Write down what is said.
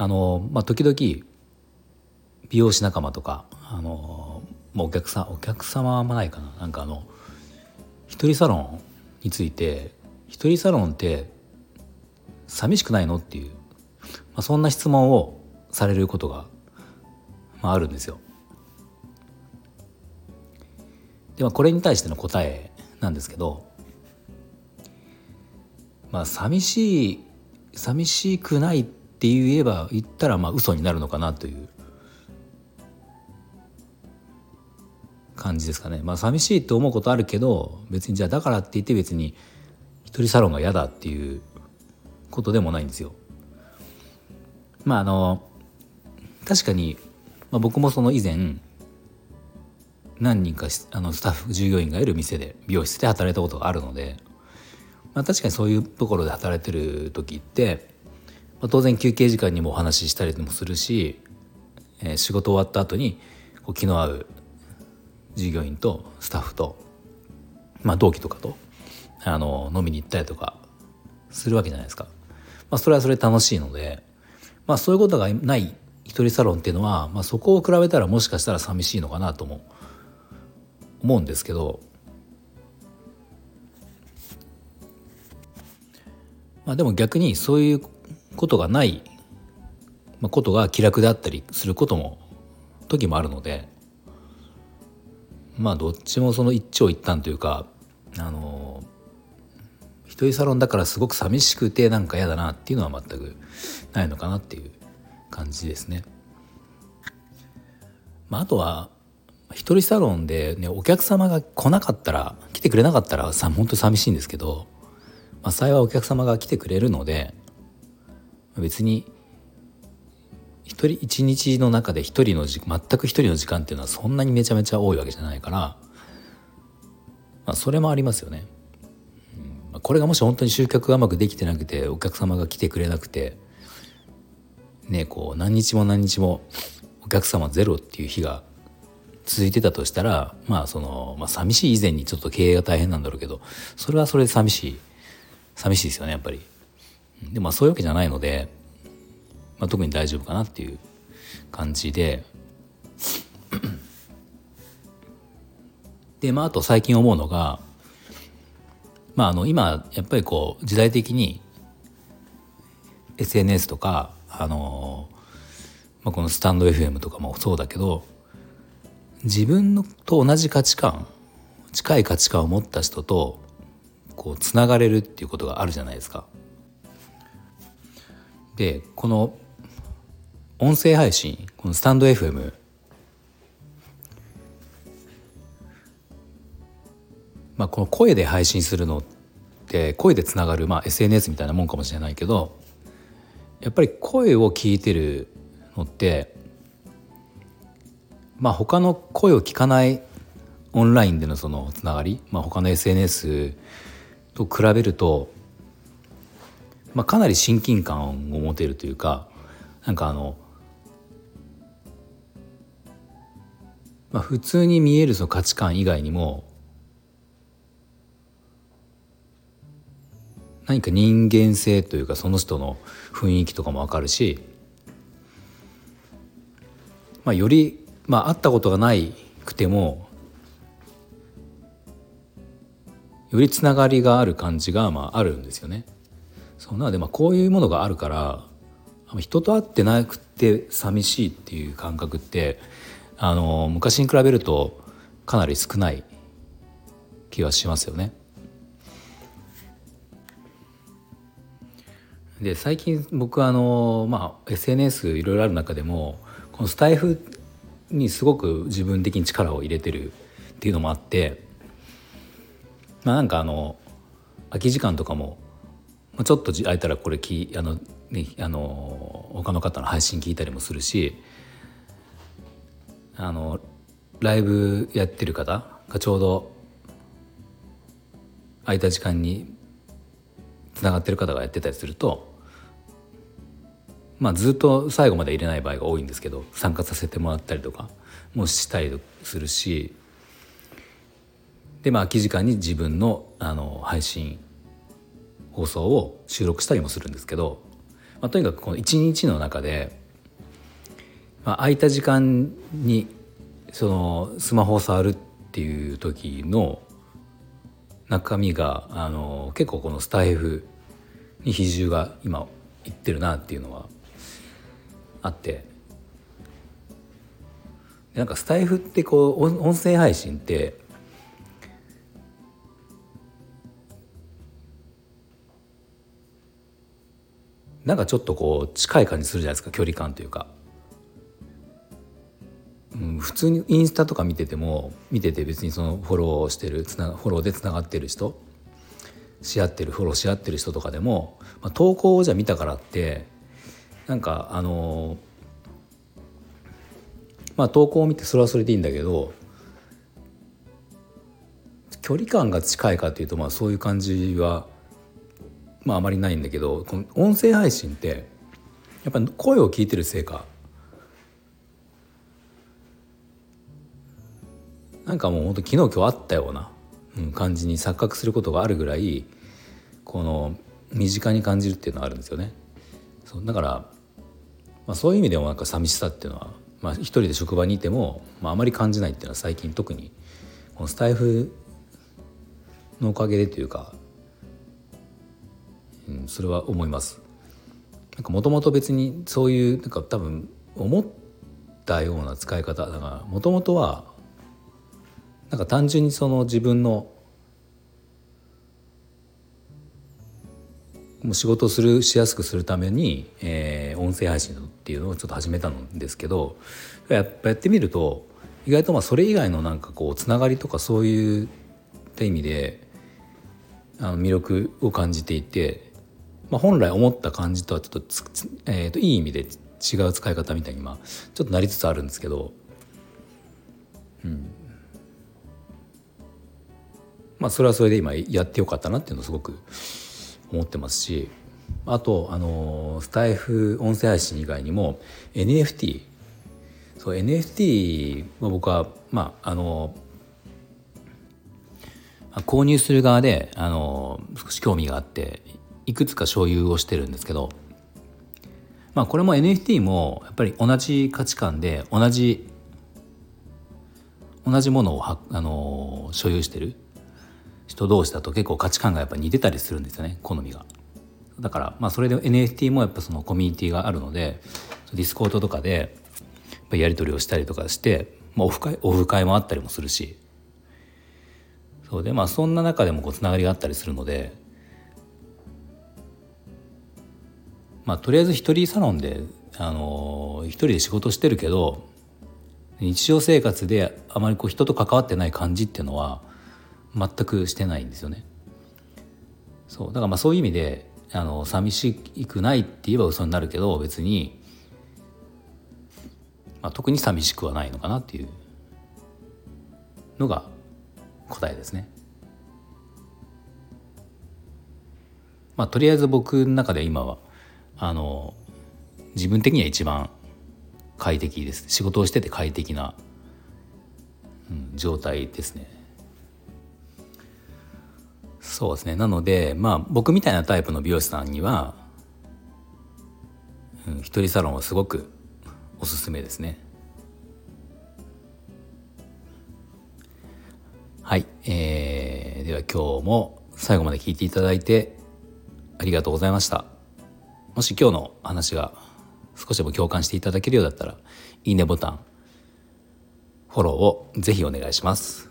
あのまあ時々美容師仲間とかあのもうお客さんお客様はあんまないかななんかあの一人サロンについて一人サロンって寂しくないのっていう、まあ、そんな質問をされることが、まあ、あるんですよ。でまあこれに対しての答えなんですけどまあ寂しい寂しくないってって言えば言ったらまあ嘘になるのかなという感じですかね。まあ寂しいと思うことあるけど別にじゃあだからって言って別に一人サロンが嫌だっていうことでもないんですよ。まああの確かに、まあ、僕もその以前何人かあのスタッフ従業員がいる店で美容室で働いたことがあるので、まあ、確かにそういうところで働いてる時って、まあ、当然休憩時間にもお話ししたりもするし、えー、仕事終わった後にこう気の合う従業員とスタッフと、まあ、同期とかとあの飲みに行ったりとかするわけじゃないですか。まあ、それはそれ楽しいので、まあ、そういうことがない一人サロンっていうのは、まあ、そこを比べたらもしかしたら寂しいのかなとも思うんですけど、まあ、でも逆にそういうことがない、まあ、ことが気楽であったりすることも時もあるのでまあどっちもその一長一短というかあの一人サロンだからすごく寂しくてなんか嫌だなっていうのは全くないのかなっていう感じですね。まあ、あとは一人サロンで、ね、お客様が来なかったら来てくれなかったらさ本当寂しいんですけど、まあ、幸いお客様が来てくれるので別に一人一日の中で一人の全く一人の時間っていうのはそんなにめちゃめちゃ多いわけじゃないから、まあ、それもありますよね。うん、これがもし本当に集客がうまくできてなくてお客様が来てくれなくてねこう何日も何日もお客様ゼロっていう日が続いてたとしたらまあその、まあ、寂しい以前にちょっと経営が大変なんだろうけどそれはそれで寂しい寂しいですよねやっぱり。でもそういうわけじゃないので、まあ、特に大丈夫かなっていう感じででまああと最近思うのがまああの今やっぱりこう時代的に SNS とかあの、まあ、このスタンド FM とかもそうだけど自分のと同じ価値観近い価値観を持った人とこうつながれるっていうことがあるじゃないですか。でこの音声配信このスタンド FM まあこの声で配信するのって声でつながる、まあ、SNS みたいなもんかもしれないけどやっぱり声を聞いてるのってまあ他の声を聞かないオンラインでのそのつながり、まあ、他の SNS と比べると、まあ、かなり親近感を持てるというかなんかあの、まあ、普通に見えるその価値観以外にも何か人間性というかその人の雰囲気とかも分かるし、まあ、よりまあ会ったことがないくてもよりつながりがある感じがまああるんですよね。そうなのでまあこういうものがあるから人と会ってなくて寂しいっていう感覚ってあの昔に比べるとかなり少ない気がしますよね。で最近僕あの、まあ、SNS いろいろある中でもこのスタイフにすごく自分的に力を入れてるっていうのもあってまあなんかあの空き時間とかもちょっと空いたらこれきあの、ね、あの他の方の配信聞いたりもするしあのライブやってる方がちょうど空いた時間につながってる方がやってたりするとまあずっと最後まで入れない場合が多いんですけど参加させてもらったりとかもしたりするしでまあ空き時間に自分のあの配信放送を収録したりもするんですけど、まあ、とにかくこの一日の中で、まあ、空いた時間にそのスマホを触るっていう時の中身があの結構このスタイフに比重が今いってるなっていうのはあってなんかスタイフってこう音声配信ってなんかちょっとこう近い感じするじゃないですか距離感というか、うん、普通にインスタとか見てても見てて別にそのフォローしてるつなフォローでつながってる人し合ってるフォローし合ってる人とかでも、まあ、投稿をじゃ見たからってなんかあのまあ投稿を見てそれはそれでいいんだけど距離感が近いかというとまあそういう感じはまああまりないんだけどこの音声配信ってやっぱ声を聞いてるせいかなんかもうほんと昨日今日あったような、うん、感じに錯覚することがあるぐらいこの身近に感じるっていうのはあるんですよね。そうだから、まあ、そういう意味でもなんか寂しさっていうのは、まあ、一人で職場にいても、まあ、あまり感じないっていうのは最近特にこのスタイフのおかげでというかうん、それは思います。なんかもともと別にそういうなんか多分思ったような使い方だからもともとはなんか単純にその自分のもう仕事をするしやすくするために、えー、音声配信っていうのをちょっと始めたんですけどやっぱやってみると意外とまあそれ以外のなんかこうつながりとかそういうって意味であの魅力を感じていてまあ、本来思った感じとはちょっとえー、といい意味で違う使い方みたいに今ちょっとなりつつあるんですけど、うん。まあ、それはそれで今やってよかったなっていうのをすごく思ってますしあとあのスタイフ音声配信以外にも NFT そう NFT は僕はまああの購入する側であの少し興味があっていくつか所有をしてるんですけどまあこれも NFT もやっぱり同じ価値観で同じ同じものをはあの所有してる人同士だと結構価値観がやっぱ似てたりするんですよね好みが。だからまあそれで NFT もやっぱそのコミュニティがあるので Discord とかでやっぱやり取りをしたりとかして、まあ、オフ会オフ会もあったりもするしそうでまあそんな中でもこうつながりがあったりするのでまあ、とりあえず一人サロンで、あの一人で仕事してるけど日常生活であまりこう人と関わってない感じっていうのは全くしてないんですよね。そうだからまあそういう意味であの寂しくないって言えば嘘になるけど別に、まあ、特に寂しくはないのかなっていうのが答えですね。まあとりあえず僕の中で今はあの自分的には一番快適です仕事をしてて快適な、うん、状態ですね。そうですねなのでまあ僕みたいなタイプの美容師さんには、うん、一人サロンはすごくおすすめですね。はい、えー、では今日も最後まで聞いていただいてありがとうございました。もし今日の話が少しでも共感していただけるようだったらいいねボタンフォローをぜひお願いします。